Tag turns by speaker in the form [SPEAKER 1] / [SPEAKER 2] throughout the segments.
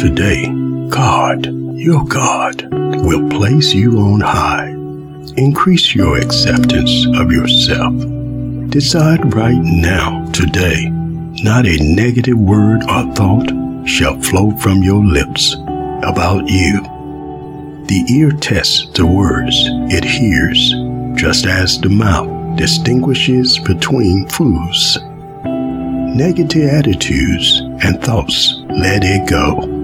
[SPEAKER 1] Today, God, your God, will place you on high. Increase your acceptance of yourself. Decide right now, today, not a negative word or thought shall flow from your lips about you. The ear tests the words it hears, just as the mouth distinguishes between foods. Negative attitudes and thoughts, let it go.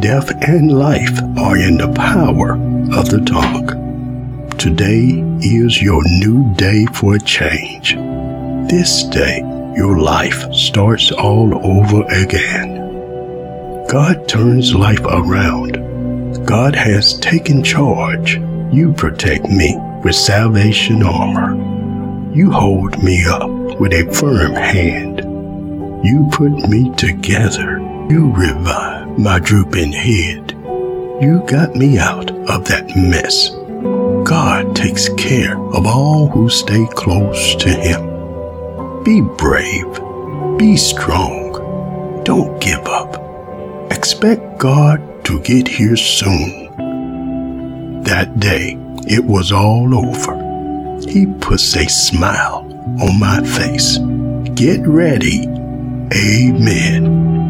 [SPEAKER 1] Death and life are in the power of the tongue. Today is your new day for change. This day, your life starts all over again. God turns life around. God has taken charge. You protect me with salvation armor. You hold me up with a firm hand. You put me together. You revive my drooping head. You got me out of that mess. God takes care of all who stay close to Him. Be brave. Be strong. Don't give up. Expect God to get here soon. That day, it was all over. He puts a smile on my face. Get ready. Amen.